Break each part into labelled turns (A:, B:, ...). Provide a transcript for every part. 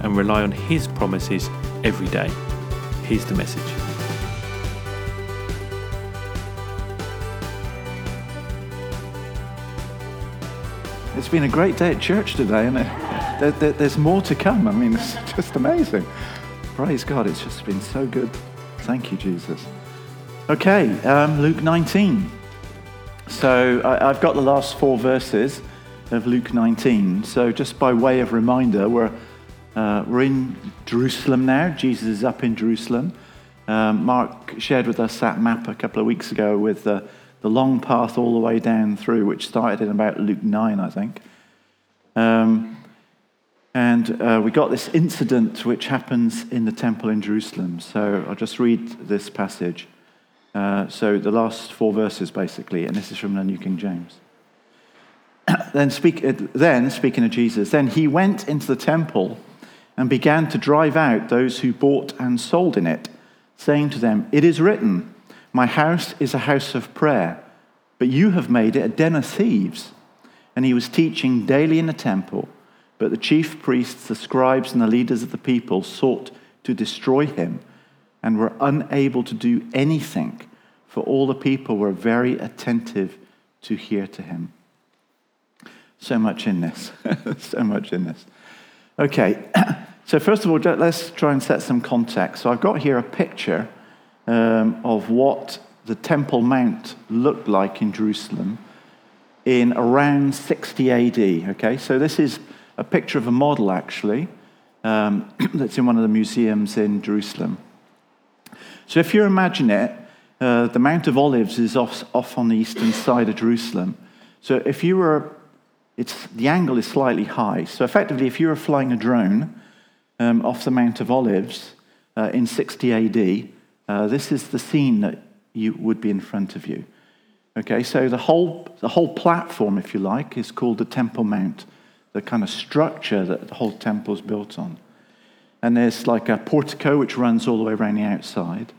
A: and rely on His promises every day. Here's the message.
B: It's been a great day at church today, and there, there, there's more to come. I mean, it's just amazing. Praise God, it's just been so good. Thank you, Jesus. Okay, um, Luke 19. So I, I've got the last four verses of Luke 19. So just by way of reminder, we're uh, we're in Jerusalem now. Jesus is up in Jerusalem. Um, Mark shared with us that map a couple of weeks ago with the, the long path all the way down through, which started in about Luke 9, I think. Um, and uh, we got this incident which happens in the temple in Jerusalem. So I'll just read this passage. Uh, so the last four verses, basically, and this is from the New King James. then, speak, then, speaking of Jesus, then he went into the temple and began to drive out those who bought and sold in it, saying to them, It is written, My house is a house of prayer, but you have made it a den of thieves. And he was teaching daily in the temple, but the chief priests, the scribes, and the leaders of the people sought to destroy him and were unable to do anything, for all the people were very attentive to hear to him. So much in this. so much in this. Okay, so first of all, let's try and set some context. So I've got here a picture um, of what the Temple Mount looked like in Jerusalem in around 60 AD. Okay, so this is a picture of a model actually um, that's in one of the museums in Jerusalem. So if you imagine it, uh, the Mount of Olives is off, off on the eastern side of Jerusalem. So if you were it's, the angle is slightly high. So effectively, if you were flying a drone um, off the Mount of Olives uh, in 60 AD, uh, this is the scene that you would be in front of you. Okay, so the whole, the whole platform, if you like, is called the Temple Mount, the kind of structure that the whole temple is built on. And there's like a portico which runs all the way around the outside.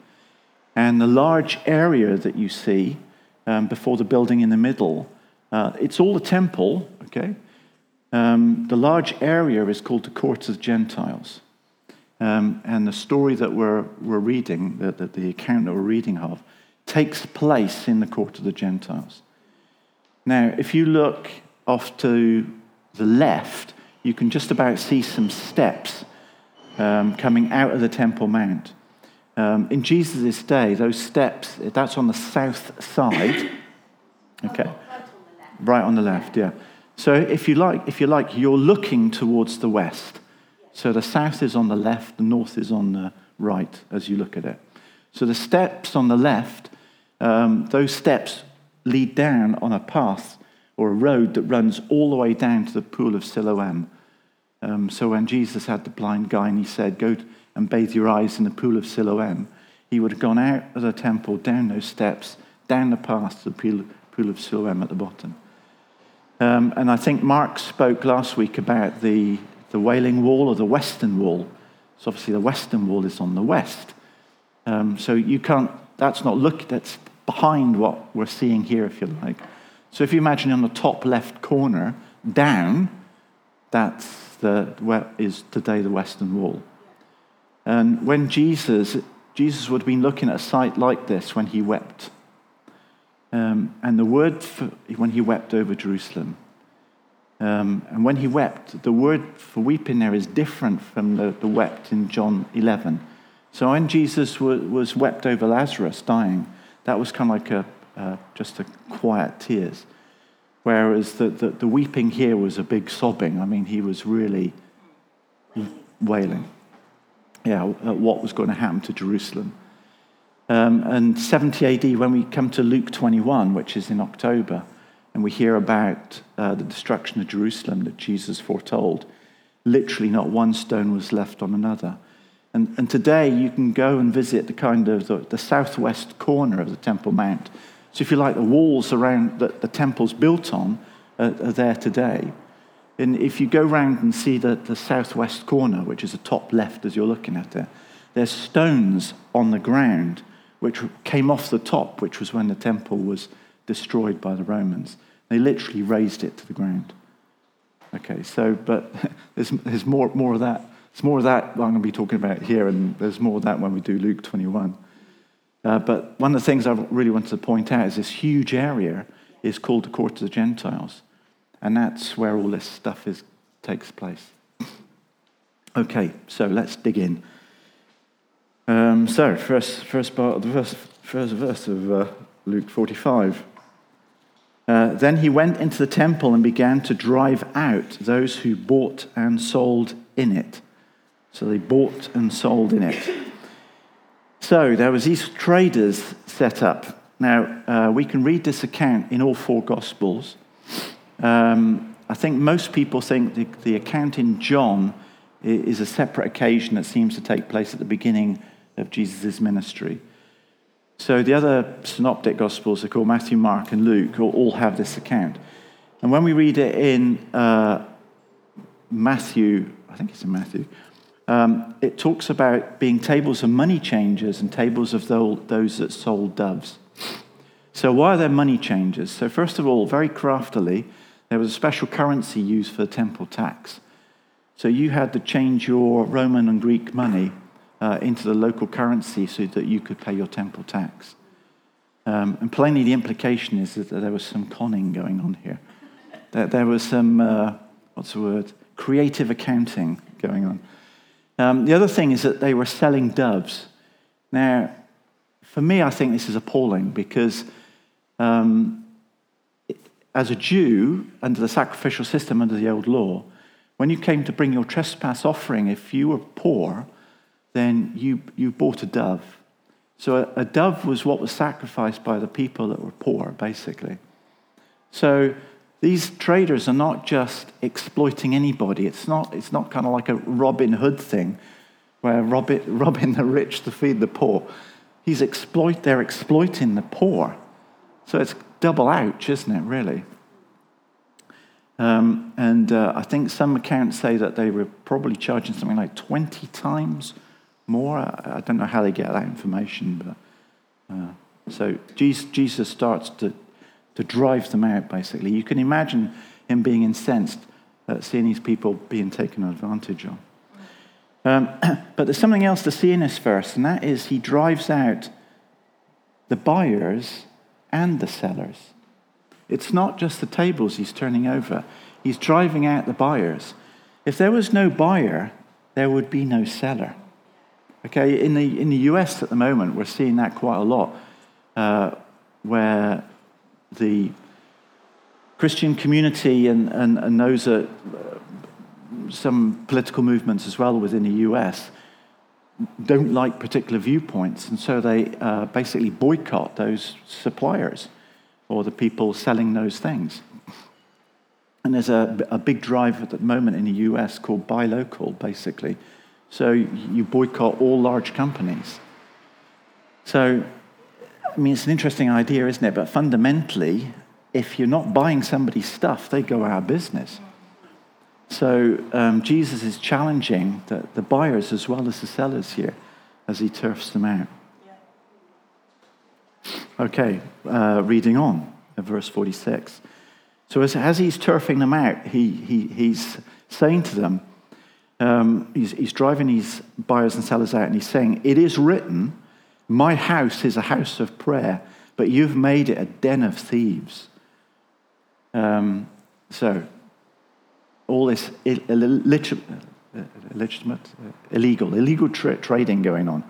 B: And the large area that you see um, before the building in the middle uh, it's all the temple, okay? Um, the large area is called the Court of Gentiles. Um, and the story that we're, we're reading, the, the, the account that we're reading of, takes place in the Court of the Gentiles. Now, if you look off to the left, you can just about see some steps um, coming out of the Temple Mount. Um, in Jesus' day, those steps, that's on the south side. Okay. Right on the left, yeah. So if you like, if you like, you're looking towards the west. So the south is on the left, the north is on the right as you look at it. So the steps on the left, um, those steps lead down on a path or a road that runs all the way down to the pool of Siloam. Um, so when Jesus had the blind guy and he said, Go and bathe your eyes in the pool of Siloam, he would have gone out of the temple, down those steps, down the path to the pool, pool of Siloam at the bottom. Um, and I think Mark spoke last week about the, the Wailing Wall or the Western Wall. So obviously the Western Wall is on the west. Um, so you can't, that's not look, that's behind what we're seeing here, if you like. So if you imagine on the top left corner, down, that's the, where is today the Western Wall. And when Jesus, Jesus would have been looking at a site like this when he wept. Um, and the word for, when he wept over Jerusalem. Um, and when he wept, the word for weeping there is different from the, the wept in John 11. So when Jesus was, was wept over Lazarus dying, that was kind of like a, uh, just a quiet tears. Whereas the, the, the weeping here was a big sobbing. I mean, he was really wailing. Yeah, what was going to happen to Jerusalem. Um, and 70 AD, when we come to Luke 21, which is in October, and we hear about uh, the destruction of Jerusalem that Jesus foretold, Literally, not one stone was left on another. And, and today, you can go and visit the kind of the, the southwest corner of the Temple Mount. So, if you like, the walls around that the temple's built on are, are there today. And if you go round and see the, the southwest corner, which is the top left as you're looking at it, there's stones on the ground which came off the top, which was when the temple was destroyed by the Romans. They literally razed it to the ground. Okay, so, but there's, there's more, more of that. There's more of that I'm going to be talking about here, and there's more of that when we do Luke 21. Uh, but one of the things I really wanted to point out is this huge area is called the Court of the Gentiles. And that's where all this stuff is, takes place. Okay, so let's dig in. Um, so, first, first part of the verse, first verse of uh, Luke 45. Uh, then he went into the temple and began to drive out those who bought and sold in it. So they bought and sold in it. So there was these traders set up. Now uh, we can read this account in all four Gospels. Um, I think most people think the, the account in John is a separate occasion that seems to take place at the beginning of Jesus' ministry. So the other synoptic gospels are called Matthew, Mark, and Luke, all have this account. And when we read it in uh, Matthew, I think it's in Matthew, um, it talks about being tables of money changers and tables of those that sold doves. So, why are there money changers? So, first of all, very craftily, there was a special currency used for the temple tax. So, you had to change your Roman and Greek money uh, into the local currency so that you could pay your temple tax. Um, and plainly, the implication is that there was some conning going on here. That there was some, uh, what's the word, creative accounting going on. Um, the other thing is that they were selling doves. Now, for me, I think this is appalling because um, as a Jew, under the sacrificial system, under the old law, when you came to bring your trespass offering, if you were poor, then you, you bought a dove. So a, a dove was what was sacrificed by the people that were poor, basically. So these traders are not just exploiting anybody. It's not, it's not kind of like a Robin Hood thing where Robin, robbing the rich to feed the poor. He's exploit, they're exploiting the poor. So it's double ouch, isn't it, really? Um, and uh, I think some accounts say that they were probably charging something like 20 times more. I, I don't know how they get that information, but uh, so Jesus, Jesus starts to, to drive them out, basically. You can imagine him being incensed at seeing these people being taken advantage of. Um, but there's something else to see in this verse, and that is he drives out the buyers and the sellers. It's not just the tables he's turning over, he's driving out the buyers. If there was no buyer, there would be no seller. Okay, in the, in the US at the moment, we're seeing that quite a lot, uh, where the Christian community and, and, and those are uh, some political movements as well within the US don't like particular viewpoints, and so they uh, basically boycott those suppliers or the people selling those things. And there's a, a big drive at the moment in the US called Buy Local, basically, so you boycott all large companies. So, I mean, it's an interesting idea, isn't it? But fundamentally, if you're not buying somebody's stuff, they go out of business. So um, Jesus is challenging the, the buyers as well as the sellers here as he turfs them out. Okay, uh, reading on, at verse 46. So as, as he's turfing them out, he, he, he's saying to them, um, he's, he's driving these buyers and sellers out and he's saying, It is written, my house is a house of prayer, but you've made it a den of thieves. Um, so, all this Ill- illegitimate, uh, illegal, illegal tra- trading going on,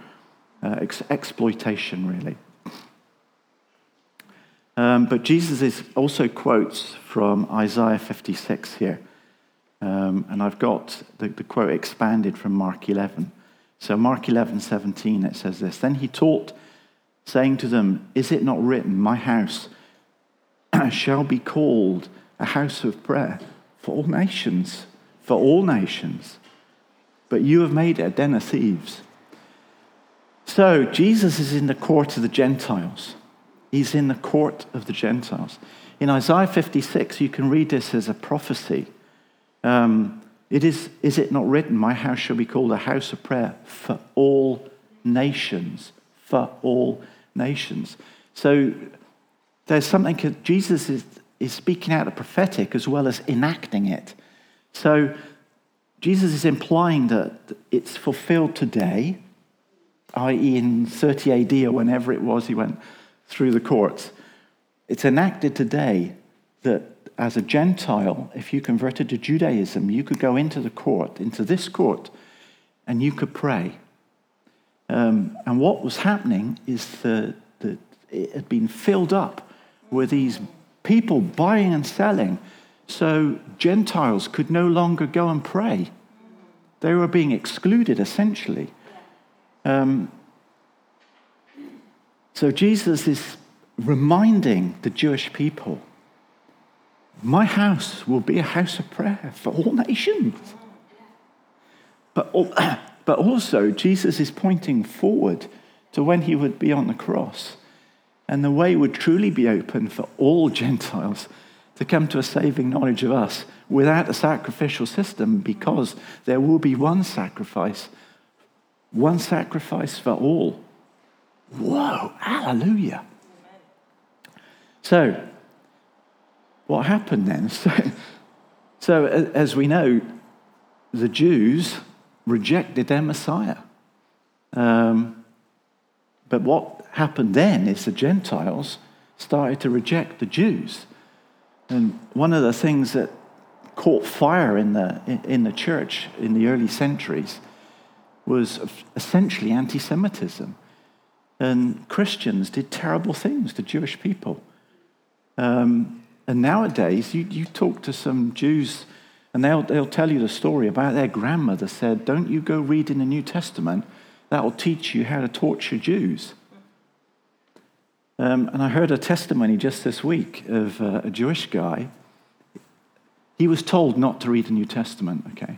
B: uh, ex- exploitation, really. Um, but Jesus is also quotes from Isaiah 56 here. Um, and I've got the, the quote expanded from Mark 11. So, Mark 11, 17, it says this Then he taught, saying to them, Is it not written, My house shall be called a house of prayer for all nations, for all nations, but you have made it a den of thieves. So Jesus is in the court of the Gentiles. He's in the court of the Gentiles. In Isaiah 56, you can read this as a prophecy. Um, it is, is it not written, My house shall be called a house of prayer for all nations? For all nations. So there's something, Jesus is, is speaking out the prophetic as well as enacting it. So Jesus is implying that it's fulfilled today, i.e., in 30 AD or whenever it was he went through the courts. It's enacted today that as a Gentile, if you converted to Judaism, you could go into the court, into this court, and you could pray. Um, and what was happening is that it had been filled up with these people buying and selling. So Gentiles could no longer go and pray. They were being excluded, essentially. Um, so Jesus is reminding the Jewish people my house will be a house of prayer for all nations. But, but also, Jesus is pointing forward to when he would be on the cross. And the way would truly be open for all Gentiles to come to a saving knowledge of us without a sacrificial system because there will be one sacrifice, one sacrifice for all. Whoa, hallelujah. So, what happened then? So, so as we know, the Jews rejected their Messiah. Um, but what happened then is the Gentiles started to reject the Jews. And one of the things that caught fire in the, in the church in the early centuries was essentially anti Semitism. And Christians did terrible things to Jewish people. Um, and nowadays, you, you talk to some Jews, and they'll, they'll tell you the story about their grandmother said, Don't you go read in the New Testament, that will teach you how to torture Jews. Um, and I heard a testimony just this week of uh, a Jewish guy. He was told not to read the New Testament, okay?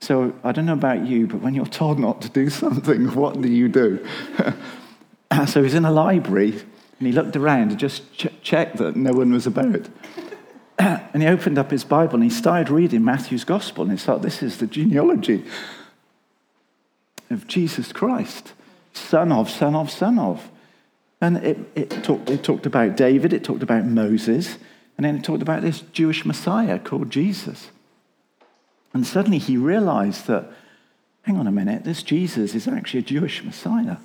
B: So I don't know about you, but when you're told not to do something, what do you do? so he's in a library and he looked around to just ch- check that no one was about. and he opened up his Bible and he started reading Matthew's Gospel and he thought, this is the genealogy of Jesus Christ, son of, son of, son of. And it, it, talked, it talked about David, it talked about Moses, and then it talked about this Jewish Messiah called Jesus. And suddenly he realized that, hang on a minute, this Jesus is actually a Jewish Messiah.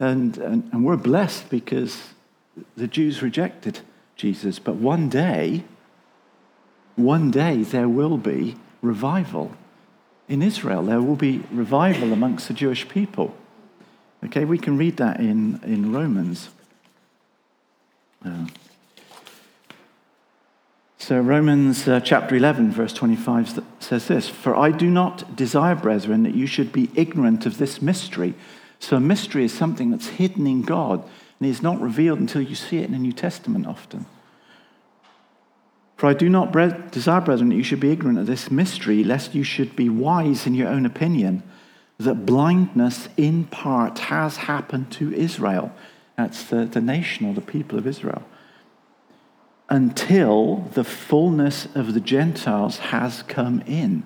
B: And, and, and we're blessed because the Jews rejected Jesus. But one day, one day there will be revival in Israel. There will be revival amongst the Jewish people. Okay, we can read that in, in Romans. Uh, so, Romans uh, chapter 11, verse 25 says this For I do not desire, brethren, that you should be ignorant of this mystery. So, a mystery is something that's hidden in God and is not revealed until you see it in the New Testament often. For I do not bre- desire, brethren, that you should be ignorant of this mystery, lest you should be wise in your own opinion that blindness in part has happened to Israel. That's the, the nation or the people of Israel. Until the fullness of the Gentiles has come in.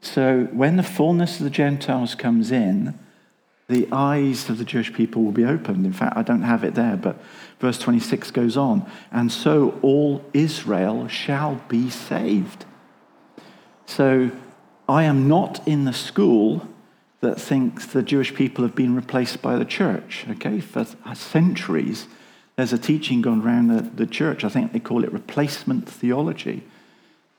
B: So when the fullness of the Gentiles comes in, the eyes of the Jewish people will be opened. In fact, I don't have it there, but verse 26 goes on. And so all Israel shall be saved. So I am not in the school that thinks the Jewish people have been replaced by the church. Okay, for centuries, there's a teaching gone around the, the church. I think they call it replacement theology.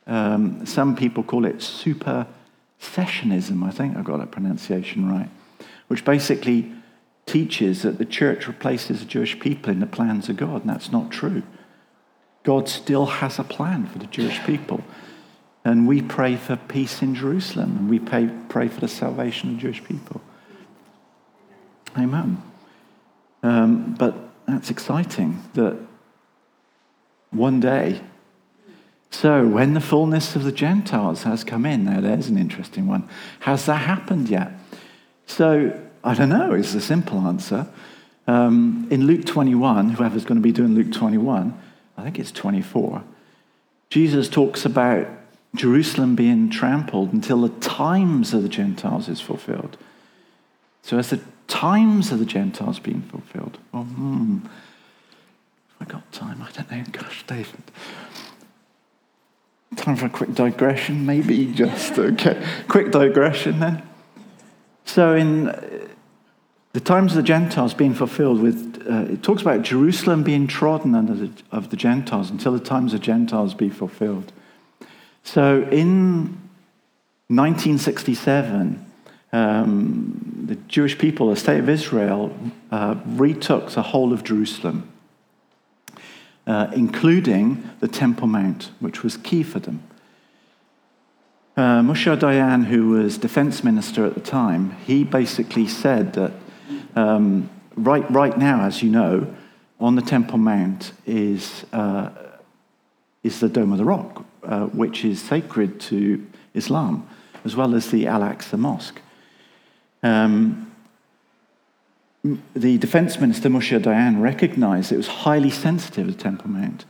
B: Um, some people call it supersessionism. I think I got that pronunciation right, which basically teaches that the church replaces the Jewish people in the plans of God, and that's not true. God still has a plan for the Jewish people. And we pray for peace in Jerusalem, and we pray, pray for the salvation of Jewish people. Amen. Um, but that's exciting that one day So, when the fullness of the Gentiles has come in, now there's an interesting one. Has that happened yet? So, I don't know, is the simple answer. Um, in Luke 21, whoever's going to be doing Luke 21, I think it's 24, Jesus talks about Jerusalem being trampled until the times of the Gentiles is fulfilled. So, as the times of the Gentiles being fulfilled, oh, hmm, I got time, I don't know. Gosh, David. Time for a quick digression, maybe just okay. quick digression then. So, in uh, the times of the Gentiles being fulfilled, with uh, it talks about Jerusalem being trodden under the, of the Gentiles until the times of Gentiles be fulfilled. So, in 1967, um, the Jewish people, the state of Israel, uh, retook the whole of Jerusalem uh, including the Temple Mount, which was key for them. Uh, Dayan, who was defense minister at the time, he basically said that um, right, right now, as you know, on the Temple Mount is, uh, is the Dome of the Rock, uh, which is sacred to Islam, as well as the Al Aqsa Mosque. Um, the defense minister, Moshe Dayan, recognized it was highly sensitive, the Temple Mount.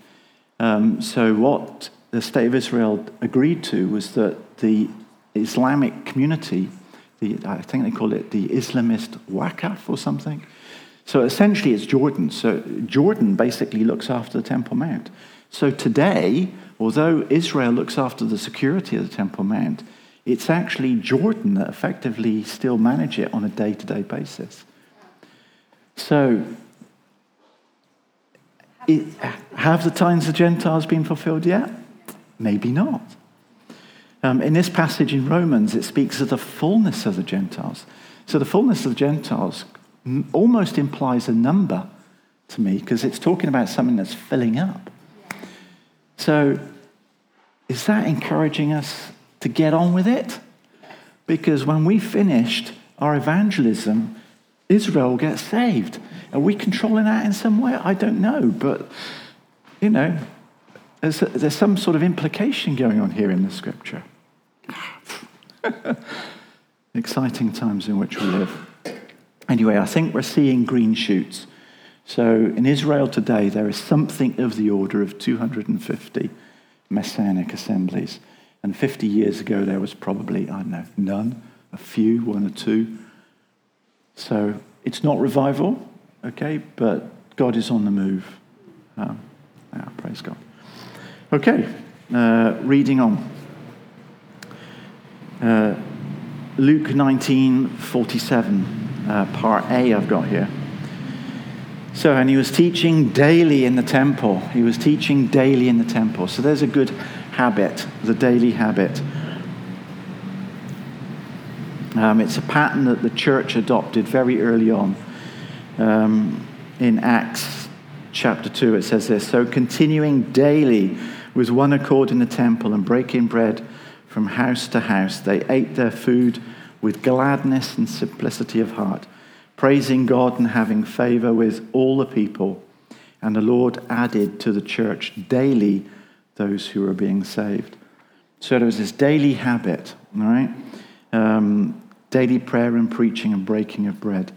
B: Um, so, what the state of Israel agreed to was that the Islamic community, the, I think they call it the Islamist Waqf or something. So, essentially, it's Jordan. So, Jordan basically looks after the Temple Mount. So, today, although Israel looks after the security of the Temple Mount, it's actually Jordan that effectively still manage it on a day to day basis. So, it, have the times of Gentiles been fulfilled yet? Maybe not. Um, in this passage in Romans, it speaks of the fullness of the Gentiles. So the fullness of the Gentiles almost implies a number to me because it's talking about something that's filling up. So is that encouraging us to get on with it? Because when we finished our evangelism, Israel gets saved. Are we controlling that in some way? I don't know. But, you know, there's, there's some sort of implication going on here in the scripture. Exciting times in which we live. Anyway, I think we're seeing green shoots. So in Israel today, there is something of the order of 250 messianic assemblies. And 50 years ago, there was probably, I don't know, none, a few, one or two. So it's not revival, okay, but God is on the move. Um, yeah, praise God. Okay, uh, reading on. Uh, Luke 19 47, uh, part A, I've got here. So, and he was teaching daily in the temple. He was teaching daily in the temple. So, there's a good habit, the daily habit. Um, it's a pattern that the church adopted very early on. Um, in Acts chapter 2, it says this So, continuing daily with one accord in the temple and breaking bread from house to house, they ate their food with gladness and simplicity of heart, praising God and having favor with all the people. And the Lord added to the church daily those who were being saved. So there was this daily habit, all right? Um, daily prayer and preaching and breaking of bread.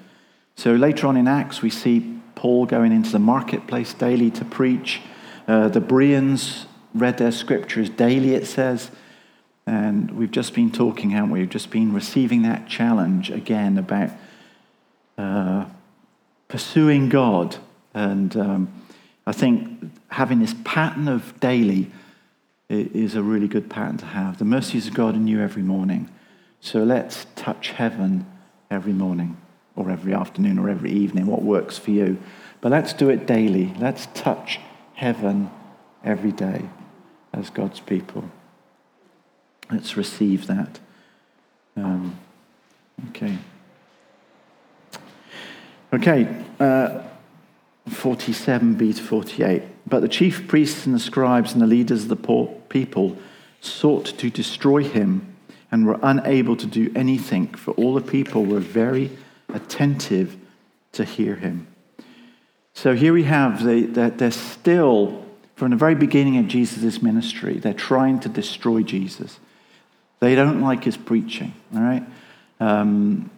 B: So later on in Acts, we see Paul going into the marketplace daily to preach. Uh, the Bereans read their scriptures daily, it says. And we've just been talking, haven't we? We've just been receiving that challenge again about uh, pursuing God. And um, I think having this pattern of daily is a really good pattern to have. The mercies of God are new every morning. So let's touch heaven every morning or every afternoon or every evening, what works for you. But let's do it daily. Let's touch heaven every day as God's people. Let's receive that. Um, okay. Okay, uh, 47b to 48. But the chief priests and the scribes and the leaders of the poor people sought to destroy him and were unable to do anything, for all the people were very attentive to hear him. So here we have that they're still From the very beginning of Jesus' ministry, they're trying to destroy Jesus. They don't like his preaching, all right? Um,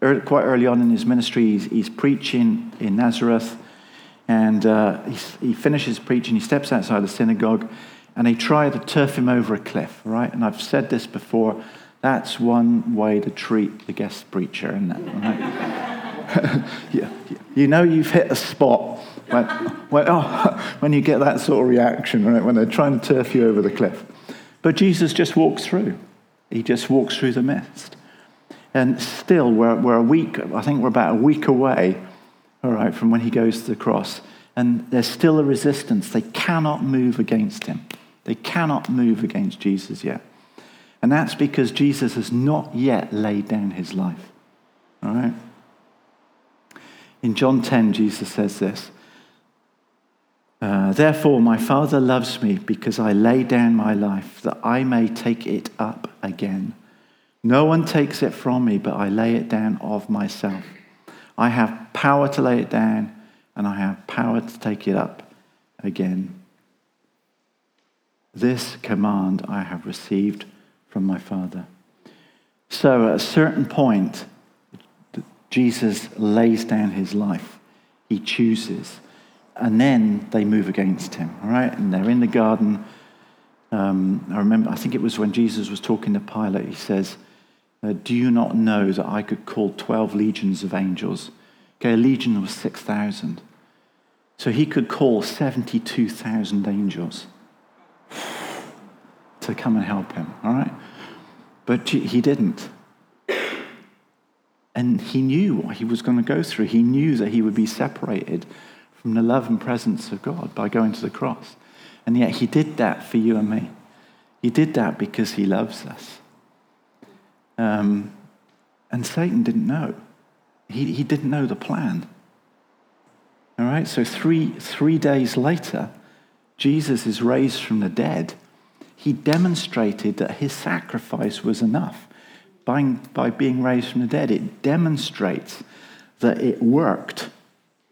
B: quite early on in his ministry, he's, he's preaching in Nazareth, and uh, he finishes preaching, he steps outside the synagogue, and they try to turf him over a cliff, right? And I've said this before that's one way to treat the guest preacher, isn't it? Right? yeah, you know you've hit a spot when, when, oh, when you get that sort of reaction, right? When they're trying to turf you over the cliff. But Jesus just walks through. He just walks through the mist. And still, we're, we're a week, I think we're about a week away, all right, from when he goes to the cross. And there's still a resistance. They cannot move against him. They cannot move against Jesus yet. And that's because Jesus has not yet laid down his life. All right? In John 10, Jesus says this uh, Therefore, my Father loves me because I lay down my life that I may take it up again. No one takes it from me, but I lay it down of myself. I have power to lay it down, and I have power to take it up again. This command I have received from my Father. So at a certain point, Jesus lays down his life. He chooses. And then they move against him, all right? And they're in the garden. Um, I remember, I think it was when Jesus was talking to Pilate, he says, uh, Do you not know that I could call 12 legions of angels? Okay, a legion was 6,000. So he could call 72,000 angels to come and help him, all right? But he didn't. And he knew what he was going to go through. He knew that he would be separated from the love and presence of God by going to the cross. And yet he did that for you and me. He did that because he loves us. Um, and Satan didn't know. He, he didn't know the plan. All right, so three, three days later, Jesus is raised from the dead he demonstrated that his sacrifice was enough. By, by being raised from the dead, it demonstrates that it worked.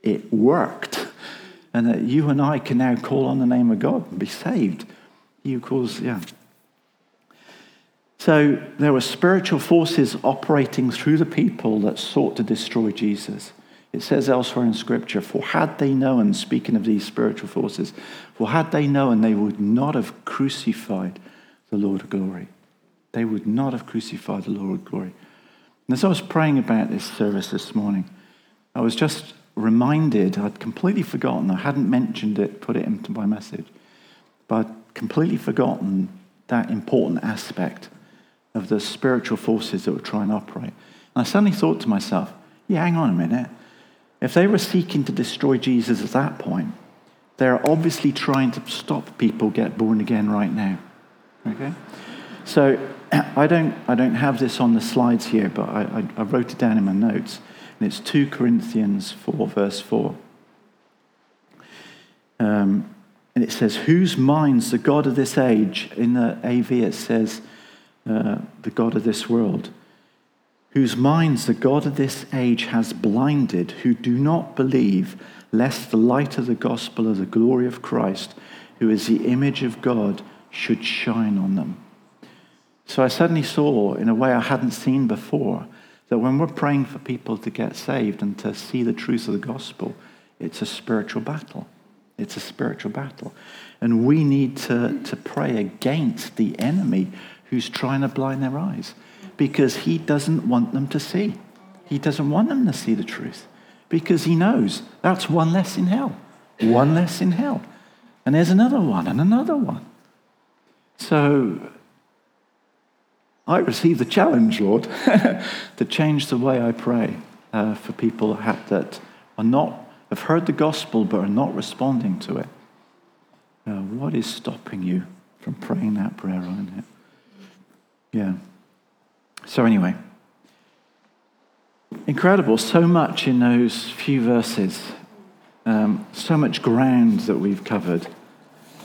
B: It worked. And that you and I can now call on the name of God and be saved. He calls, yeah. So there were spiritual forces operating through the people that sought to destroy Jesus. It says elsewhere in Scripture, for had they known, speaking of these spiritual forces, for had they known, they would not have crucified the Lord of glory. They would not have crucified the Lord of glory. And as I was praying about this service this morning, I was just reminded, I'd completely forgotten, I hadn't mentioned it, put it into my message, but I'd completely forgotten that important aspect of the spiritual forces that were trying to operate. And I suddenly thought to myself, yeah, hang on a minute. If they were seeking to destroy Jesus at that point, they're obviously trying to stop people get born again right now. Okay? So I don't, I don't have this on the slides here, but I, I, I wrote it down in my notes. And it's 2 Corinthians 4, verse 4. Um, and it says, Whose minds the God of this age, in the AV it says, uh, the God of this world, whose minds the God of this age has blinded, who do not believe, lest the light of the gospel of the glory of Christ, who is the image of God, should shine on them. So I suddenly saw, in a way I hadn't seen before, that when we're praying for people to get saved and to see the truth of the gospel, it's a spiritual battle. It's a spiritual battle. And we need to, to pray against the enemy who's trying to blind their eyes because he doesn't want them to see. He doesn't want them to see the truth because he knows that's one less in hell, one less in hell. And there's another one and another one. So I receive the challenge, Lord, to change the way I pray uh, for people that are not, have heard the gospel but are not responding to it. Uh, what is stopping you from praying that prayer right now? Yeah. So, anyway, incredible. So much in those few verses. Um, so much ground that we've covered.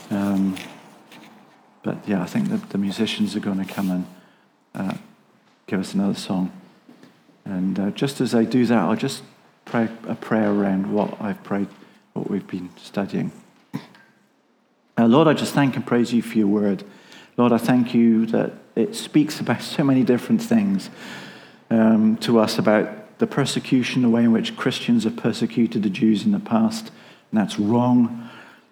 B: Um, but yeah, I think the musicians are going to come and uh, give us another song. And uh, just as they do that, I'll just pray a prayer around what I've prayed, what we've been studying. Uh, Lord, I just thank and praise you for your word. Lord, I thank you that it speaks about so many different things um, to us about the persecution, the way in which Christians have persecuted the Jews in the past, and that's wrong.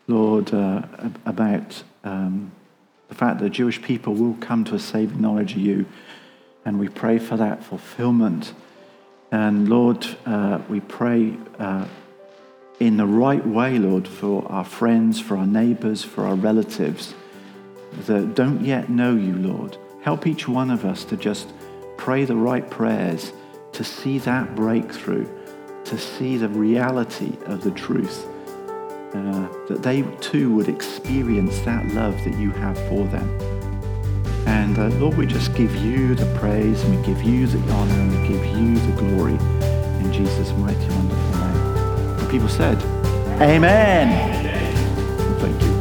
B: Lord, uh, about um, the fact that Jewish people will come to a saving knowledge of you, and we pray for that fulfillment. And Lord, uh, we pray uh, in the right way, Lord, for our friends, for our neighbors, for our relatives that don't yet know you, Lord. Help each one of us to just pray the right prayers, to see that breakthrough, to see the reality of the truth, that they too would experience that love that you have for them. And uh, Lord, we just give you the praise and we give you the honor and we give you the glory in Jesus' mighty, wonderful name. And people said, Amen. Amen. Thank you.